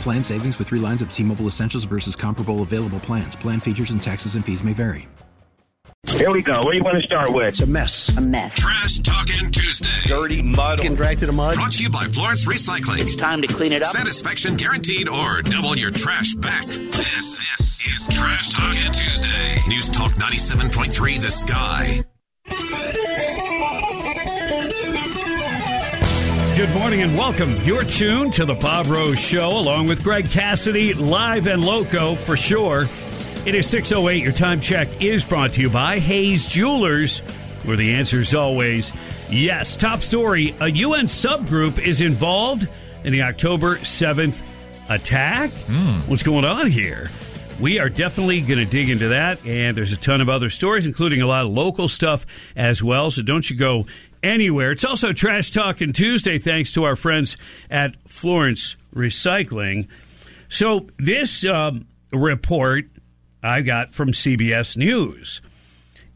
Plan savings with three lines of T Mobile Essentials versus comparable available plans. Plan features and taxes and fees may vary. Here we go. What do you want to start with? It's a mess. A mess. Trash Talking Tuesday. Dirty mud. Getting dragged through the mud. Brought to you by Florence Recycling. It's time to clean it up. Satisfaction guaranteed or double your trash back. This, this is Trash Talking Tuesday. News Talk 97.3 The Sky. Good morning and welcome. You're tuned to the Bob Rose Show along with Greg Cassidy, live and loco for sure. It is 6.08. Your time check is brought to you by Hayes Jewelers, where the answer is always yes. Top story a UN subgroup is involved in the October 7th attack. Hmm. What's going on here? We are definitely going to dig into that, and there's a ton of other stories, including a lot of local stuff as well. So don't you go anywhere. It's also Trash Talking Tuesday, thanks to our friends at Florence Recycling. So this um, report I got from CBS News.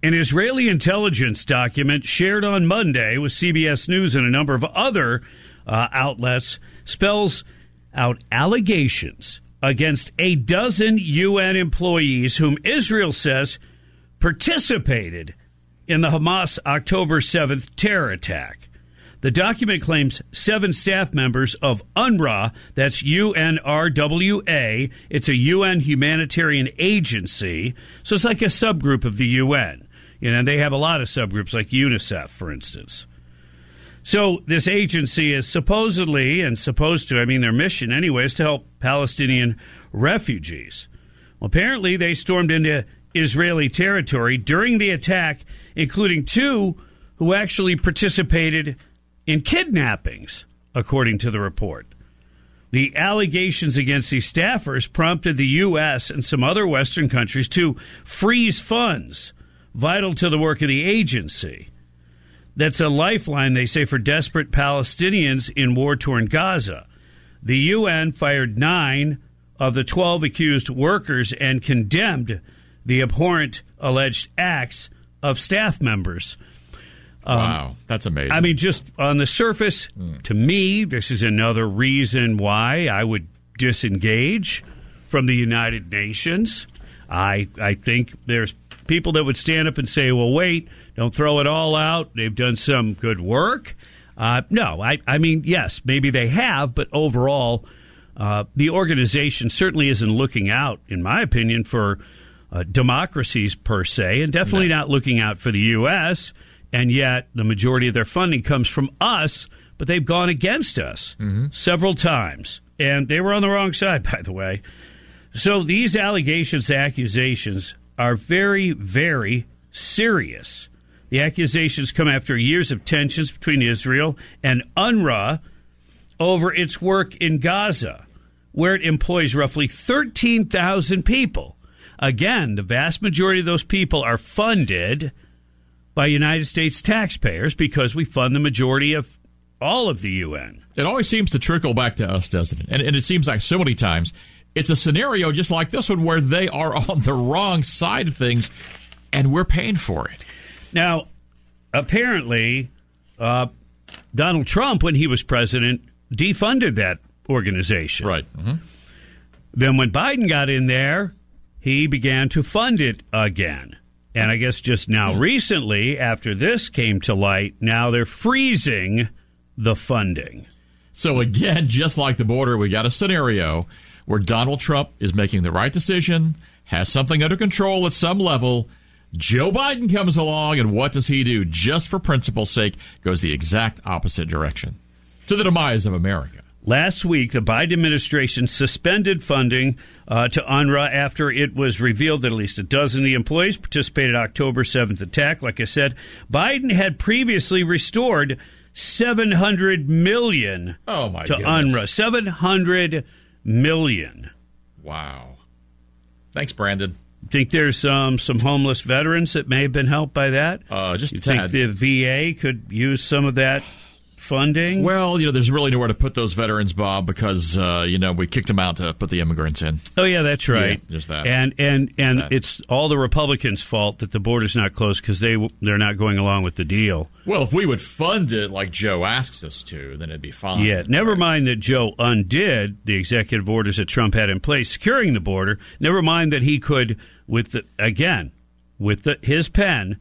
An Israeli intelligence document shared on Monday with CBS News and a number of other uh, outlets spells out allegations against a dozen UN employees whom Israel says participated in the Hamas October 7th terror attack. The document claims seven staff members of UNRWA, that's UNRWA, it's a UN humanitarian agency, so it's like a subgroup of the UN. You know, they have a lot of subgroups like UNICEF, for instance. So this agency is supposedly and supposed to, I mean, their mission anyway is to help Palestinian refugees. Well, apparently they stormed into Israeli territory during the attack, including two who actually participated in kidnappings, according to the report. The allegations against these staffers prompted the U.S. and some other Western countries to freeze funds vital to the work of the agency. That's a lifeline, they say, for desperate Palestinians in war torn Gaza. The UN fired nine of the 12 accused workers and condemned the abhorrent alleged acts of staff members. wow, that's amazing. I mean, just on the surface, to me, this is another reason why I would disengage from the United Nations. I I think there's people that would stand up and say, "Well, wait, don't throw it all out. They've done some good work." Uh, no, I I mean, yes, maybe they have, but overall, uh, the organization certainly isn't looking out, in my opinion, for uh, democracies per se, and definitely not looking out for the U.S. And yet, the majority of their funding comes from us, but they've gone against us several times, and they were on the wrong side, by the way. So these allegations, accusations, are very, very serious. The accusations come after years of tensions between Israel and UNRWA over its work in Gaza, where it employs roughly 13,000 people. Again, the vast majority of those people are funded by United States taxpayers because we fund the majority of all of the UN. it always seems to trickle back to us, doesn't it? And, and it seems like so many times it's a scenario just like this one where they are on the wrong side of things and we're paying for it. Now, apparently, uh, Donald Trump, when he was president, defunded that organization. Right. hmm Then, when Biden got in there, he began to fund it again. And I guess just now, hmm. recently, after this came to light, now they're freezing the funding. So again, just like the border, we got a scenario where Donald Trump is making the right decision, has something under control at some level. Joe Biden comes along, and what does he do? Just for principle's sake, goes the exact opposite direction to the demise of America. Last week, the Biden administration suspended funding uh, to UNRWA after it was revealed that at least a dozen of the employees participated in October 7th attack. Like I said, Biden had previously restored 700 million oh my to goodness. UNRWA. 700 million. Wow. Thanks, Brandon. Think there's um, some homeless veterans that may have been helped by that? Uh, just you think the VA could use some of that funding? Well, you know, there's really nowhere to put those veterans, Bob, because uh, you know we kicked them out to put the immigrants in. Oh yeah, that's right. Yeah, there's that. And and and it's all the Republicans' fault that the border's not closed because they they're not going along with the deal. Well, if we would fund it like Joe asks us to, then it'd be fine. Yeah. Never mind that Joe undid the executive orders that Trump had in place securing the border. Never mind that he could, with the, again, with the, his pen,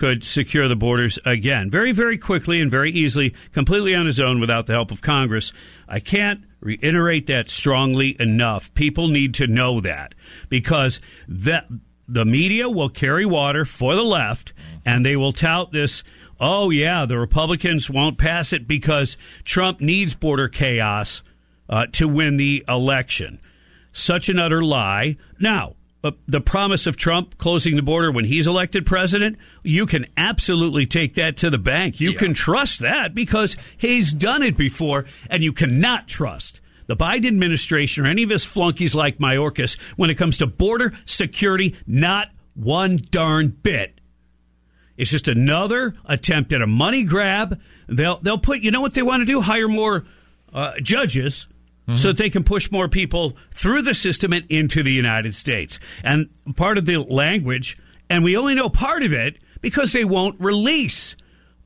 could secure the borders again very, very quickly and very easily, completely on his own without the help of Congress. I can't reiterate that strongly enough. People need to know that because that the media will carry water for the left and they will tout this. Oh yeah, the Republicans won't pass it because Trump needs border chaos uh, to win the election. Such an utter lie. Now, uh, the promise of Trump closing the border when he's elected president, you can absolutely take that to the bank. You can trust that because he's done it before, and you cannot trust the Biden administration or any of his flunkies like Mayorkas when it comes to border security, not one darn bit. It's just another attempt at a money grab. They'll they'll put you know what they want to do? Hire more uh, judges so that they can push more people through the system and into the United States. And part of the language, and we only know part of it because they won't release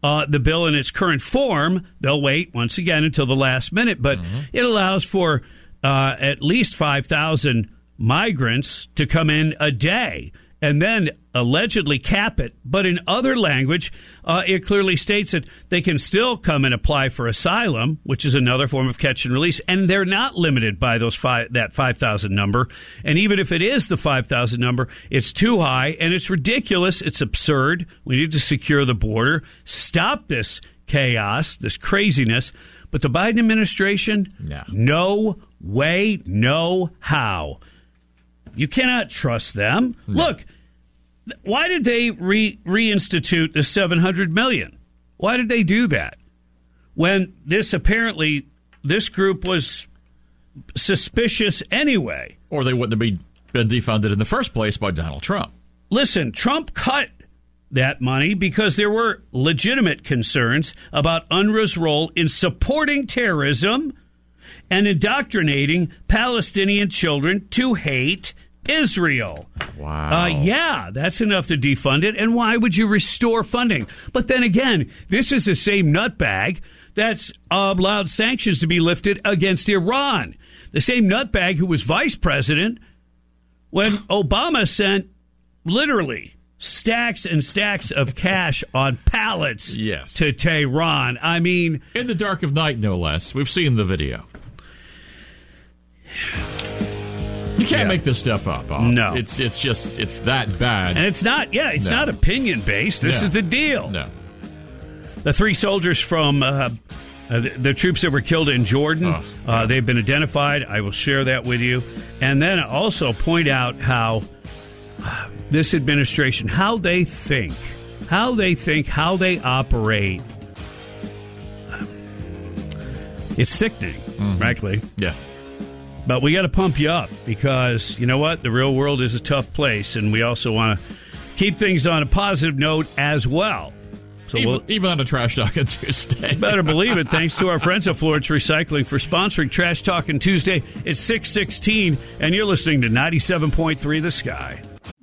uh, the bill in its current form. They'll wait once again until the last minute, but it allows for uh, at least five thousand migrants to come in a day and then allegedly cap it. But in other language, uh, it clearly states that they can still come and apply for asylum, which is another form of catch and release, and they're not limited by those five, that five thousand number. And even if it is the five thousand number, it's too high and it's ridiculous. It's absurd. We need to secure the border, stop this chaos, this craziness. But the Biden administration, No. no way, no how. You cannot trust them. Look, th- why did they re- reinstitute the 700 million? Why did they do that? When this apparently this group was suspicious anyway. Or they wouldn't have been, been defunded in the first place by Donald Trump. Listen, Trump cut that money because there were legitimate concerns about UNRWA's role in supporting terrorism and indoctrinating Palestinian children to hate Israel. Wow. Uh, yeah, that's enough to defund it. And why would you restore funding? But then again, this is the same nutbag that's allowed sanctions to be lifted against Iran. The same nutbag who was vice president when Obama sent literally stacks and stacks of cash on pallets Yes. to Tehran. I mean, In the dark of night, no less. We've seen the video. You can't Yeah. make this stuff up. Bob. No. it's it's just it's that bad. and it's not, yeah, it's No. not opinion based. This No. is the deal. no, The three soldiers from uh, uh, the, the troops that were killed in Jordan, Oh, uh, they've been identified. I will share that with you. And then also point out how uh, this administration, how they think, how they think, how they operate. It's sickening, Mm-hmm. frankly. yeah. But we got to pump you up because you know what? The real world is a tough place, and we also want to keep things on a positive note as well. So Even, we'll, even on a trash talking Tuesday. Better believe it. Thanks to our friends at Florence Recycling for sponsoring Trash Talking Tuesday. It's 616, and you're listening to 97.3 The Sky.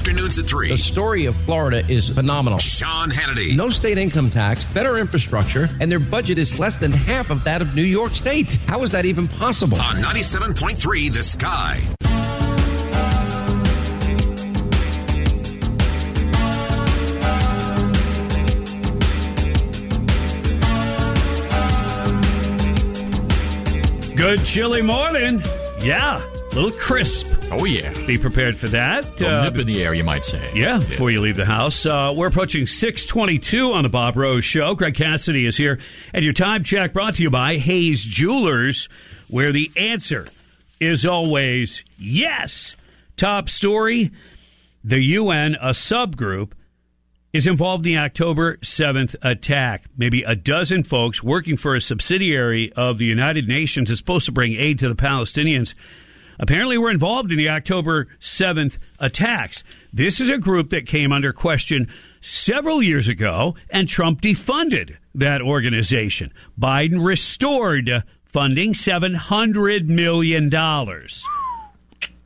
Afternoons at 3. The story of Florida is phenomenal. Sean Hannity. No state income tax, better infrastructure, and their budget is less than half of that of New York State. How is that even possible? On 97.3 The Sky. Good chilly morning. Yeah, a little crisp. Oh, yeah. Be prepared for that. A Uh, nip in the air, you might say. yeah, before you leave the house. Uh, we're approaching 622 on the Bob Rose Show. Greg Cassidy is here. And your time check brought to you by Hayes Jewelers, where the answer is always yes. Top story the UN, a subgroup, is involved in the October 7th attack. Maybe a dozen folks working for a subsidiary of the United Nations is supposed to bring aid to the Palestinians. Apparently, we were involved in the October 7th attacks. This is a group that came under question several years ago, and Trump defunded that organization. Biden restored funding $700 million.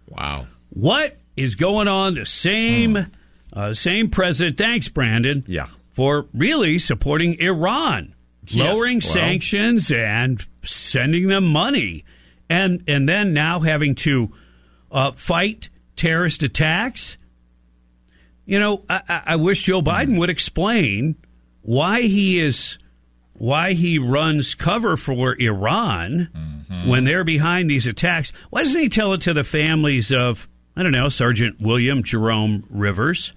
Wow. What is going on? The same, uh, same president. Thanks, Brandon. Yeah. for really supporting Iran, Yeah, lowering well. sanctions and sending them money, and and then now having to uh, fight terrorist attacks. You know, I, I- I wish Joe Biden would explain why he is why he runs cover for Iran when they're behind these attacks. Why doesn't he tell it to the families of I don't know Sergeant William Jerome Rivers,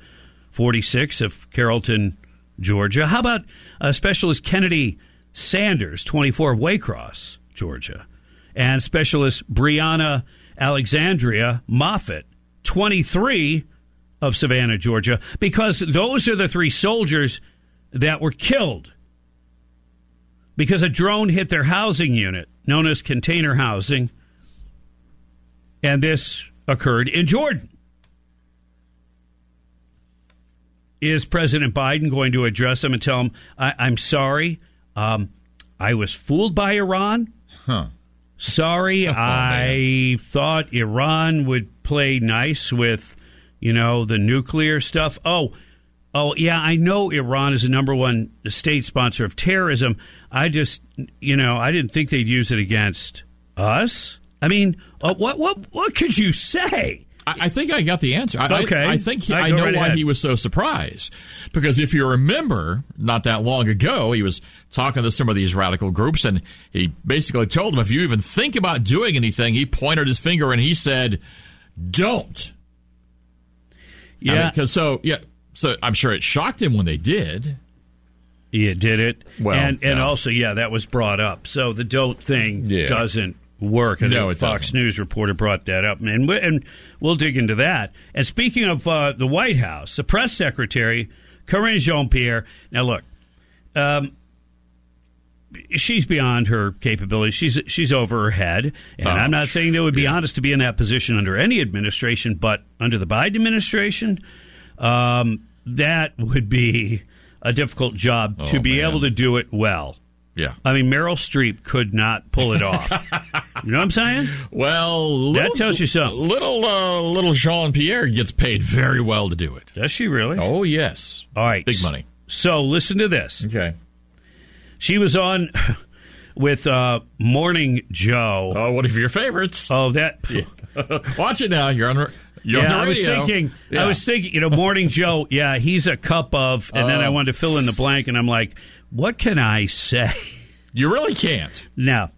forty six of Carrollton, Georgia? How about uh, Specialist Kennedy Sanders, twenty four of Waycross, Georgia, and Specialist Breonna Alexsondria Moffett, twenty three of Savannah, Georgia, because those are the three soldiers that were killed because a drone hit their housing unit, known as container housing, and this occurred in Jordan. Is President Biden going to address them and tell them, I- I'm sorry, um, I was fooled by Iran? Huh. Sorry, I thought Iran would play nice with, you know, the nuclear stuff. Oh, oh, yeah, I know Iran is the number one state sponsor of terrorism. I just, you know, I didn't think they'd use it against us. I mean, uh, what, what, what could you say? I, I think I got the answer. I, Okay. I, I think he, I know right why ahead. he was so surprised. Because if you remember, not that long ago, he was talking to some of these radical groups, and he basically told them, if you even think about doing anything, he pointed his finger and he said, "Don't." Yeah. Because so yeah, so I'm sure it shocked him when they did. You did it. Well, and and yeah. also, yeah, that was brought up. So the don't thing Yeah. doesn't work. I No, it Fox doesn't. News reporter brought that up, and we, and we'll dig into that. And speaking of uh, the White House, the press secretary Karine Jean Pierre. Now, look, um, she's beyond her capabilities. She's she's over her head, and Oh, I'm not saying that it would be honest to be in that position under any administration, but under the Biden administration, um, that would be a difficult job to Oh, be man. able to do it well. Yeah. I mean, Meryl Streep could not pull it off. you know what I'm saying? Well, That tells you something. Little uh, little Jean Pierre gets paid very well to do it. Does she really? Oh yes, All right. big money. So listen to this. Okay. She was on with uh, Morning Joe. Oh, one of your favorites. Oh, that. Watch it now. You're on. You're yeah, on I was thinking. Yeah. I was thinking. You know, Morning Joe. Yeah, he's a cup of, and then I Oh. wanted to fill in the blank, and I'm like, what can I say? You really can't. No,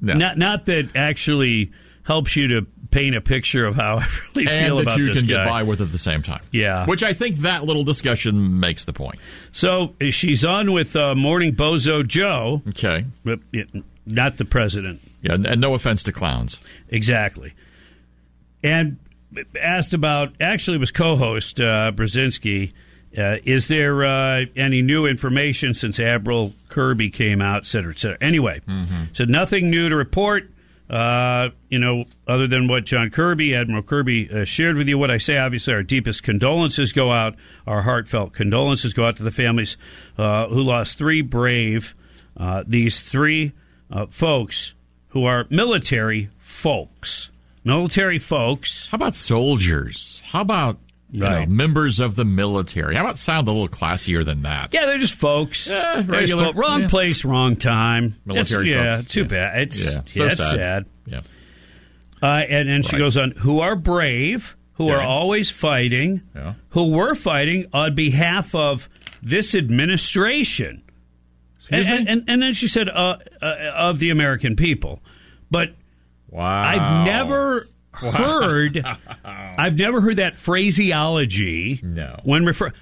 No. not not that actually helps you to paint a picture of how I really and feel that about you can guy. get by with at the same time. Yeah. Which I think that little discussion makes the point. So she's on with uh, Morning Bozo Joe, Okay. but not the president. Yeah, and, no offense to clowns. Exactly. And asked about, actually, it was co host uh, Brzezinski. Uh, is there uh, any new information since Admiral Kirby came out, et cetera, et cetera? Anyway, so nothing new to report, uh, you know, other than what John Kirby, Admiral Kirby, uh, shared with you. What I say, obviously, our deepest condolences go out, our heartfelt condolences go out to the families uh, who lost three brave, uh, these three uh, folks who are military folks. Military folks. How about soldiers? How about you know, members of the military? How about sound a little classier than that? Yeah, they're just folks. Yeah, regular, folk. Wrong yeah. place, wrong time. Military It's- yeah, folks. too Yeah. bad. It's Yeah, so it's sad. sad. Yeah. Uh, and and she Right. goes on, who are brave, who are always fighting, who were fighting on behalf of this administration. And, and, and, and then she said, uh, uh, of the American people. But Wow. I've never heard I've never heard that phraseology No. when refer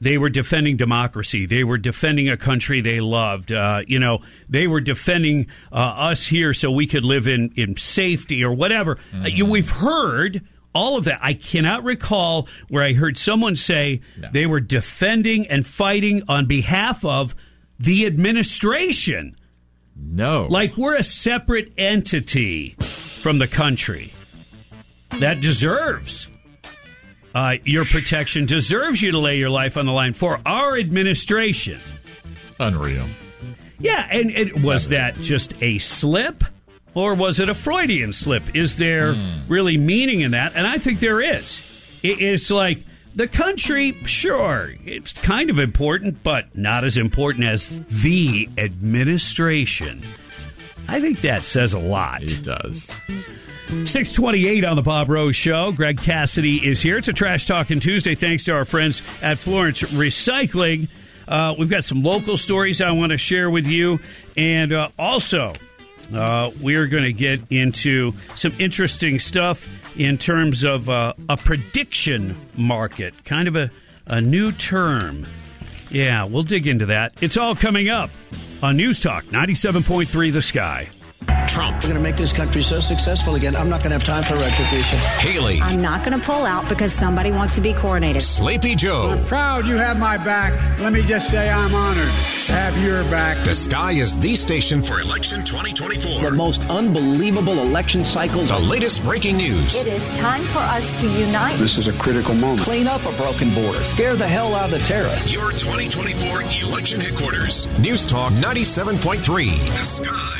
they were defending democracy. They were defending a country they loved. Uh, you know, they were defending uh, us here so we could live in, in safety or whatever. Uh, you, we've heard all of that. I cannot recall where I heard someone say No. they were defending and fighting on behalf of the administration. No. Like we're a separate entity from the country that deserves uh, your protection, deserves you to lay your life on the line for our administration. unreal. Yeah, and it, was that just a slip? Or was it a Freudian slip? Is there really meaning in that? And I think there is. It- it's like the country, sure, it's kind of important, but not as important as the administration. I think that says a lot. It does. 628 on the Bob Rose Show. Greg Cassidy is here. It's a Trash Talking Tuesday. Thanks to our friends at Florence Recycling. Uh, we've got some local stories I want to share with you. And uh, also, uh, we're going to get into some interesting stuff in terms of uh, a prediction market, kind of a, a new term. Yeah, we'll dig into that. It's all coming up on News Talk 97.3 The Sky. Trump, We're going to make this country so successful again. I'm not going to have time for retribution. Haley, I'm not going to pull out because somebody wants to be coronated. Sleepy Joe. Proud you have my back. Let me just say I'm honored to have your back. The Sky is the station for election 2024. The most unbelievable election cycles. The latest breaking news. It is time for us to unite. This is a critical moment. Clean up a broken border. Scare the hell out of the terrorists. Your 2024 election headquarters. News Talk 97.3. The Sky.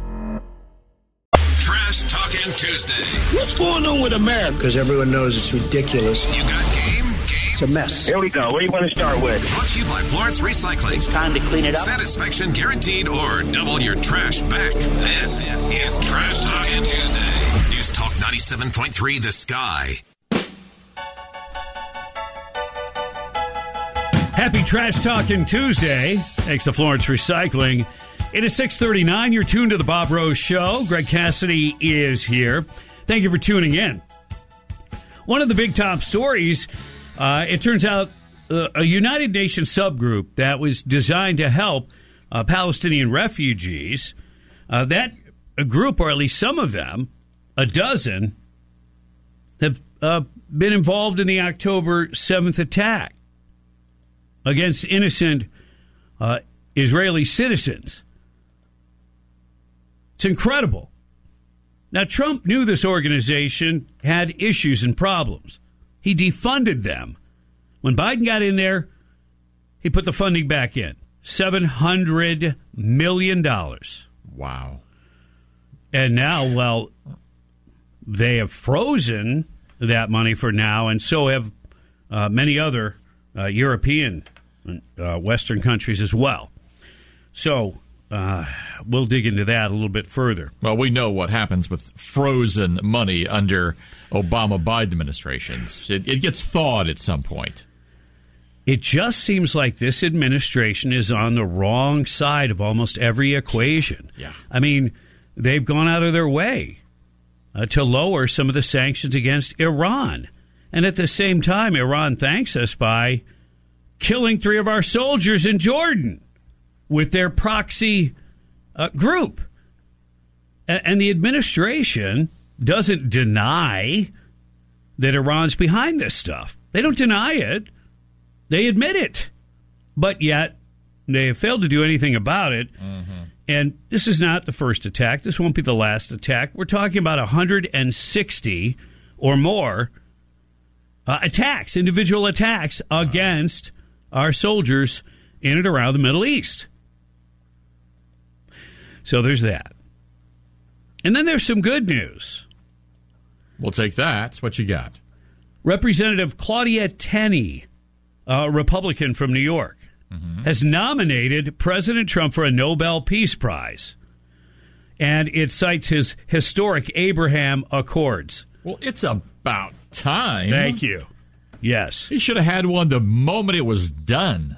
Trash Talking Tuesday. What's going on with America? Because everyone knows it's ridiculous. You got game? It's a mess. Here we go. What do you want to start with? Brought to you by Florence Recycling. It's time to clean it up. Satisfaction guaranteed or double your trash back. This is Trash Talking Tuesday. News Talk 97.3 The Sky. Happy Trash Talking Tuesday. Thanks to Florence Recycling. It is 639. You're tuned to the Bob Rose Show. Greg Cassidy is here. Thank you for tuning in. One of the big top stories, uh, it turns out uh, a United Nations subgroup that was designed to help uh, Palestinian refugees, uh, that group, or at least some of them, a dozen, have uh, been involved in the October 7th attack against innocent uh, Israeli citizens. It's incredible. Now, Trump knew this organization had issues and problems. He defunded them. When Biden got in there, he put the funding back in $700 million. Wow. And now, well, they have frozen that money for now, and so have uh, many other uh, European, uh, Western countries as well. So uh, we'll dig into that a little bit further. Well, we know what happens with frozen money under Obama Biden administrations. It, it gets thawed at some point. It just seems like this administration is on the wrong side of almost every equation. Yeah. I mean, they've gone out of their way uh, to lower some of the sanctions against Iran. And at the same time, Iran thanks us by killing three of our soldiers in Jordan with their proxy uh, group. A- and the administration doesn't deny that Iran's behind this stuff. They don't deny it, they admit it. But yet, they have failed to do anything about it. And this is not the first attack. This won't be the last attack. We're talking about 160 or more uh, attacks, individual attacks against our soldiers in and around the Middle East. So there's that. And then there's some good news. We'll take that. That's what you got? Representative Claudia Tenney, a Republican from New York, mm-hmm. has nominated President Trump for a Nobel Peace Prize. And it cites his historic Abraham Accords. Well, it's about time. Thank you. Yes. He should have had one the moment it was done.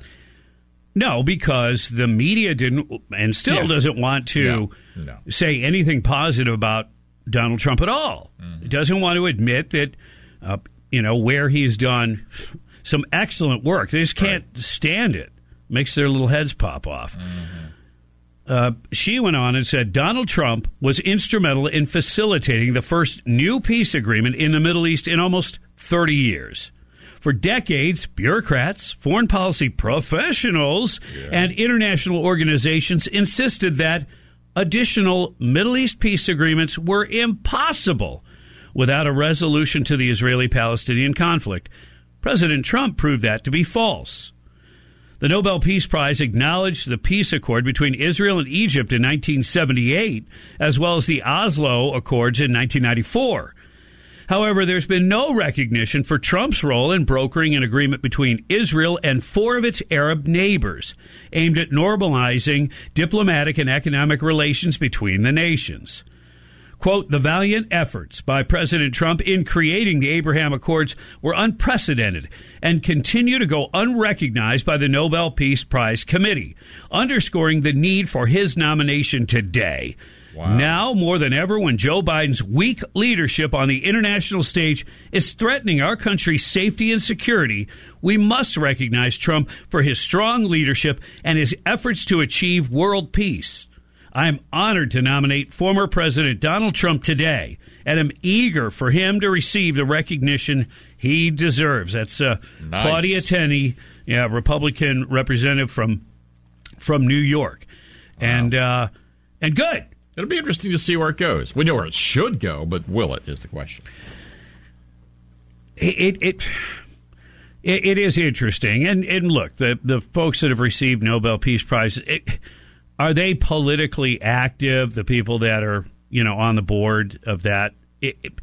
No, because the media didn't and still Yeah. doesn't want to No, no. say anything positive about Donald Trump at all. Mm-hmm. Doesn't want to admit that, uh, you know, where he's done some excellent work. They just can't stand it. Makes their little heads pop off. Mm-hmm. Uh, she went on and said Donald Trump was instrumental in facilitating the first new peace agreement in the Middle East in almost 30 years. For decades, bureaucrats, foreign policy professionals, and international organizations insisted that additional Middle East peace agreements were impossible without a resolution to the Israeli Palestinian conflict. President Trump proved that to be false. The Nobel Peace Prize acknowledged the peace accord between Israel and Egypt in 1978, as well as the Oslo Accords in 1994. However, there's been no recognition for Trump's role in brokering an agreement between Israel and four of its Arab neighbors, aimed at normalizing diplomatic and economic relations between the nations. Quote, the valiant efforts by President Trump in creating the Abraham Accords were unprecedented and continue to go unrecognized by the Nobel Peace Prize Committee, underscoring the need for his nomination today. Now, more than ever, when Joe Biden's weak leadership on the international stage is threatening our country's safety and security, we must recognize Trump for his strong leadership and his efforts to achieve world peace. I am honored to nominate former President Donald Trump today, and am eager for him to receive the recognition he deserves. That's uh, Nice. Claudia Tenney, yeah, Republican representative from from New York, and uh, and good. It'll be interesting to see where it goes. We know where it should go, but will it is the question. it it it, it is interesting, and and look, the the folks that have received Nobel Peace Prizes, are they politically active? The people that are you know on the board of that, it, it-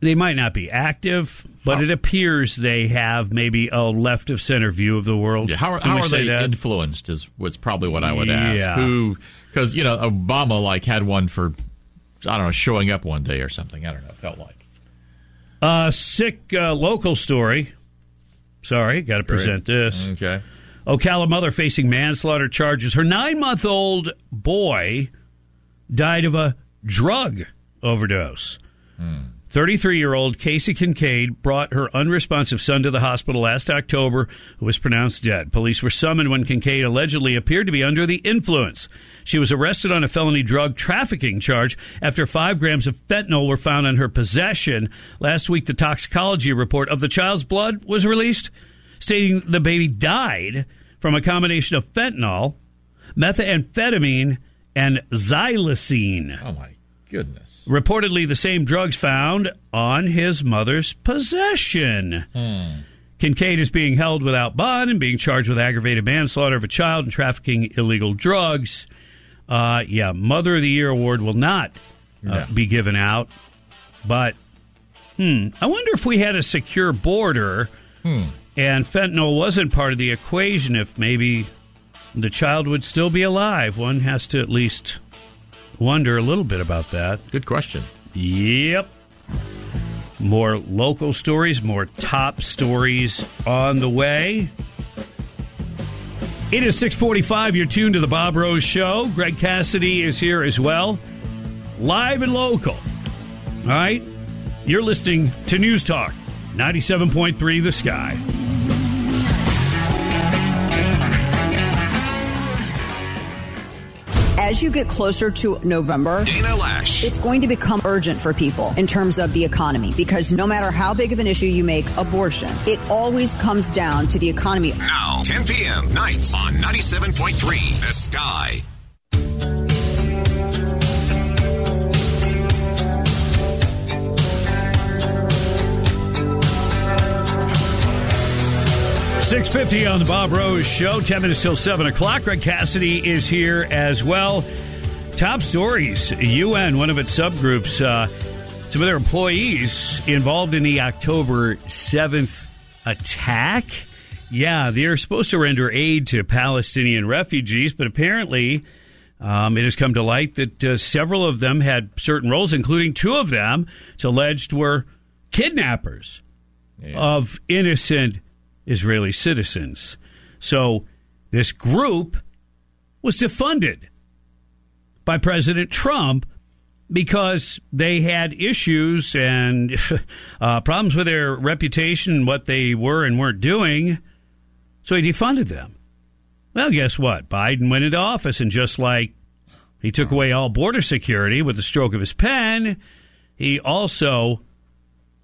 they might not be active, but it appears they have maybe a left of center view of the world. Yeah, how are, how are they that? influenced? Is was probably what I would ask. Yeah. Who? Because you know Obama like had one for I don't know showing up one day or something. I don't know. Felt like Uh, sick uh, local story. Sorry, got to present this. Okay. Ocala mother facing manslaughter charges. Her nine month old boy died of a drug overdose. 33 year old Casey Kincaid brought her unresponsive son to the hospital last October, who was pronounced dead. Police were summoned when Kincaid allegedly appeared to be under the influence. She was arrested on a felony drug trafficking charge after five grams of fentanyl were found in her possession. Last week, the toxicology report of the child's blood was released, stating the baby died from a combination of fentanyl, methamphetamine, and xylazine. Oh, my goodness. Reportedly, the same drugs found on his mother's possession. Kincaid is being held without bond and being charged with aggravated manslaughter of a child and trafficking illegal drugs. Uh, yeah, Mother of the Year award will not uh, be given out. But, hmm, I wonder if we had a secure border Hmm. and fentanyl wasn't part of the equation, if maybe the child would still be alive. One has to at least wonder a little bit about that. Good question. Yep. More local stories, more top stories on the way. It is 645. You're tuned to the Bob Rose Show. Greg Cassidy is here as well. Live and local. All right? You're listening to News Talk 97.3 The Sky. As you get closer to November, Dana Loesch. it's going to become urgent for people in terms of the economy because no matter how big of an issue you make abortion, it always comes down to the economy. Now, 10 p.m. nights on 97.3 The Sky. Six fifty on the Bob Rose Show. Ten minutes till seven o'clock. Greg Cassidy is here as well. Top stories: UN, one of its subgroups, uh, some of their employees involved in the October seventh attack. Yeah, they're supposed to render aid to Palestinian refugees, but apparently. Um, it has come to light that uh, several of them had certain roles, including two of them, it's alleged were kidnappers of innocent Israeli citizens. So this group was defunded by President Trump because they had issues and uh, problems with their reputation, what they were and weren't doing. So he defunded them. Well, guess what? Biden went into office, and just like he took away all border security with the stroke of his pen, he also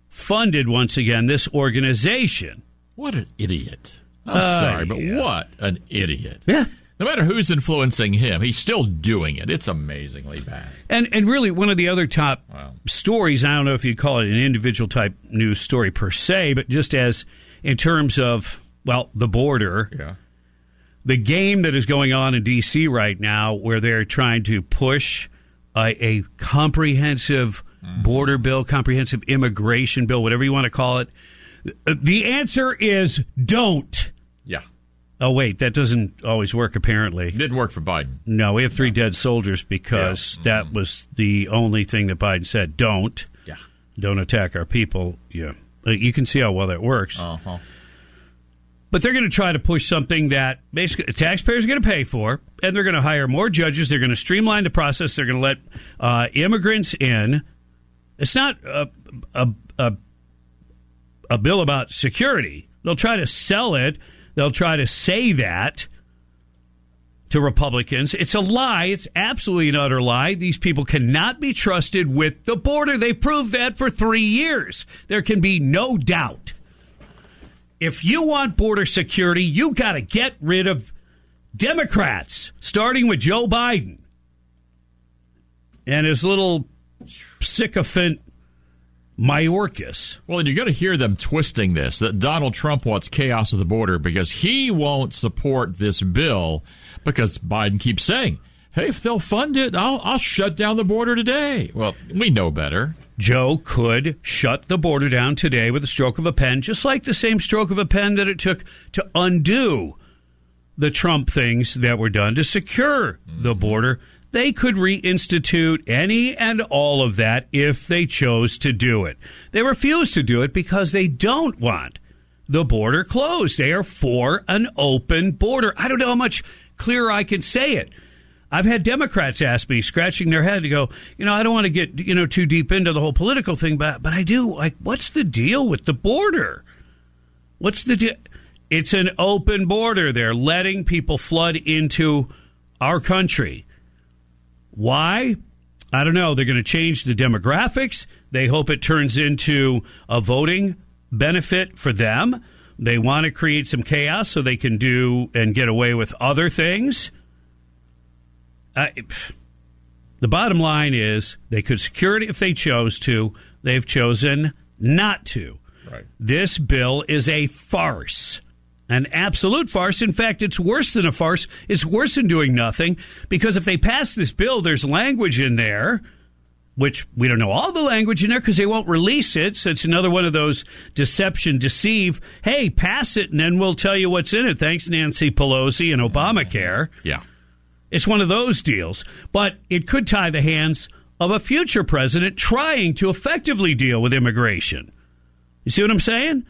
funded once again this organization. What an idiot. I'm Uh, sorry, but yeah. what an idiot. Yeah. No matter who's influencing him, he's still doing it. It's amazingly bad. And and really one of the other top stories, I don't know if you'd call it an individual type news story per se, but just as in terms of well, the border. Yeah. The game that is going on in DC right now where they're trying to push a, a comprehensive border bill, comprehensive immigration bill, whatever you want to call it. The answer is don't. Yeah. Oh wait, that doesn't always work apparently. Didn't work for Biden. No, we have three dead soldiers because that was the only thing that Biden said. Don't. Yeah. Don't attack our people. Yeah. Uh, You can see how well that works. Uh-huh. But they're going to try to push something that basically taxpayers are going to pay for, and they're going to hire more judges. They're going to streamline the process. They're going to let uh, immigrants in. It's not a, a, a, a bill about security. They'll try to sell it. They'll try to say that to Republicans. It's a lie. It's absolutely an utter lie. These people cannot be trusted with the border. They proved that for three years. There can be no doubt. If you want border security, you got to get rid of Democrats, starting with Joe Biden and his little sycophant Mayorkas. Well, and you're going to hear them twisting this that Donald Trump wants chaos at the border because he won't support this bill because Biden keeps saying, hey, if they'll fund it, I'll, I'll shut down the border today. Well, we know better. Joe could shut the border down today with a stroke of a pen, just like the same stroke of a pen that it took to undo the Trump things that were done to secure the border they could reinstitute any and all of that if they chose to do it. They refuse to do it because they don't want the border closed. They are for an open border. I don't know how much clearer I can say it. I've had Democrats ask me, scratching their head, to go, you know, I don't want to get you know too deep into the whole political thing, but but I do. Like, what's the deal with the border? What's the deal? It's an open border. They're letting people flood into our country. Why? I don't know. They're going to change the demographics. They hope it turns into a voting benefit for them. They want to create some chaos so they can do and get away with other things. Uh, the bottom line is they could secure it if they chose to. They've chosen not to. Right. This bill is a farce an absolute farce. In fact, it's worse than a farce. It's worse than doing nothing because if they pass this bill, there's language in there, which we don't know all the language in there because they won't release it. So it's another one of those deception, deceive. Hey, pass it and then we'll tell you what's in it. Thanks, Nancy Pelosi and Obamacare. Yeah. It's one of those deals, but it could tie the hands of a future president trying to effectively deal with immigration. You see what I'm saying?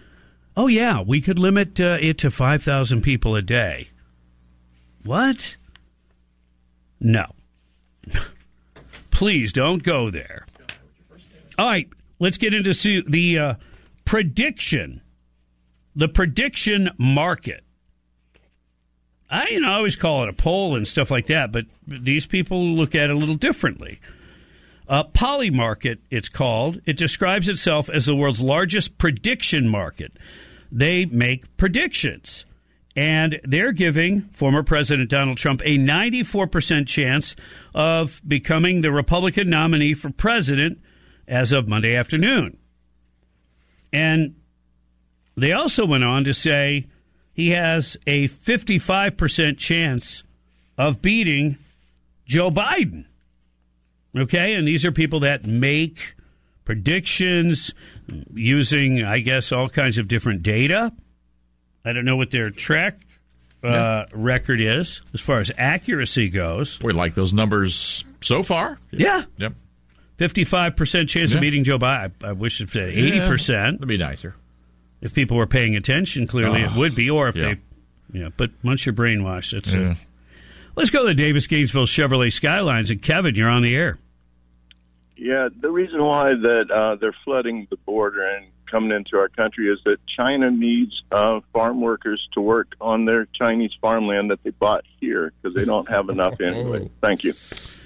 Oh, yeah, we could limit uh, it to 5,000 people a day. What? No. Please don't go there. All right, let's get into the uh, prediction. The prediction market. I, you know, I always call it a poll and stuff like that, but these people look at it a little differently. Uh, Polymarket, it's called. It describes itself as the world's largest prediction market. They make predictions. And they're giving former President Donald Trump a 94% chance of becoming the Republican nominee for president as of Monday afternoon. And they also went on to say he has a 55% chance of beating Joe Biden. Okay, and these are people that make predictions using, I guess, all kinds of different data. I don't know what their track uh, yeah. record is as far as accuracy goes. We like those numbers so far. Yeah. Yep. 55% chance yeah. of beating Joe Biden. I, I wish it said 80%. Yeah, that'd be nicer. If people were paying attention, clearly it would be. Or if yeah. they, yeah, but once you're brainwashed, it's. Uh, let's go to the Davis Gainesville Chevrolet Skylines. And Kevin, you're on the air. Yeah, the reason why that uh, they're flooding the border and coming into our country is that China needs uh, farm workers to work on their Chinese farmland that they bought here because they don't have enough anyway. Thank you.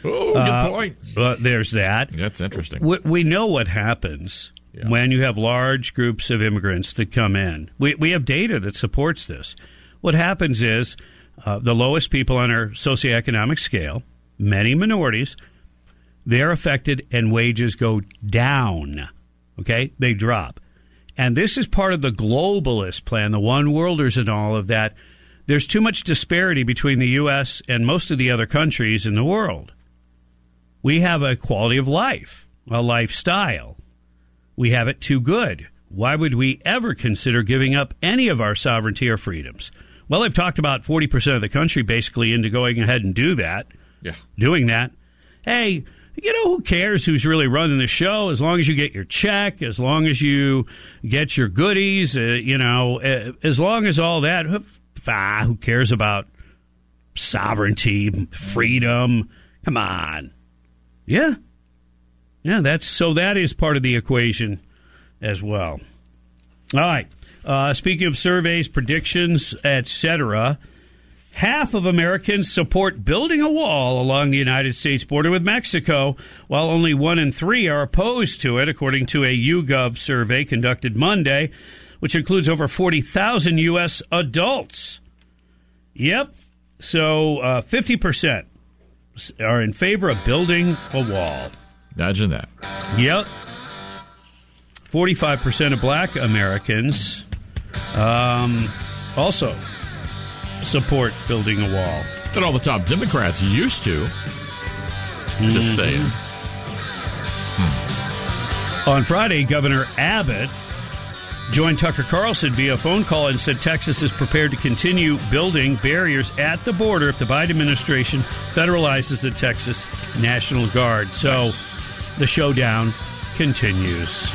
Oh, good uh, point. Well, there's that. That's interesting. We, we know what happens yeah. when you have large groups of immigrants that come in. We, we have data that supports this. What happens is uh, the lowest people on our socioeconomic scale, many minorities, they're affected and wages go down. Okay? They drop. And this is part of the globalist plan, the one worlders and all of that. There's too much disparity between the U.S. and most of the other countries in the world. We have a quality of life, a lifestyle. We have it too good. Why would we ever consider giving up any of our sovereignty or freedoms? Well, I've talked about 40% of the country basically into going ahead and do that. Yeah. Doing that. Hey, you know, who cares who's really running the show? As long as you get your check, as long as you get your goodies, uh, you know, uh, as long as all that, ah, who cares about sovereignty, freedom? Come on. Yeah. Yeah, that's so that is part of the equation as well. All right. Uh, speaking of surveys, predictions, etc., half of Americans support building a wall along the United States border with Mexico, while only one in three are opposed to it, according to a YouGov survey conducted Monday, which includes over 40,000 U.S. adults. Yep. So uh, 50% are in favor of building a wall. Imagine that. Yep. 45% of black Americans um, also support building a wall. And all the top Democrats used to. Just Mhm. saying. On Friday, Governor Abbott joined Tucker Carlson via phone call and said Texas is prepared to continue building barriers at the border if the Biden administration federalizes the Texas National Guard. So the showdown continues.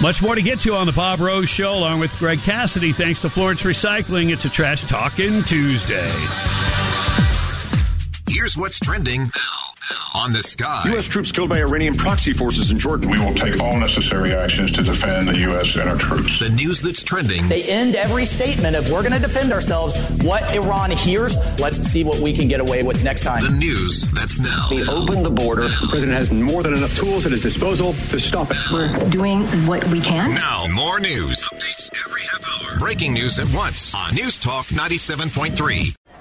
Much more to get to on the Bob Rose Show, along with Greg Cassidy. Thanks to Florence Recycling. It's a Trash Talking Tuesday. Here's what's trending on the sky. U.S. troops killed by Iranian proxy forces in Jordan. We will take all necessary actions to defend the U.S. and our troops. The news that's trending They end every statement of we're going to defend ourselves. What Iran hears, let's see what we can get away with next time. The news that's now. We opened the border. The president has more than enough tools at his disposal to stop it. We're doing what we can. Now, more news. Updates every half hour. Breaking news at once on News Talk 97.3.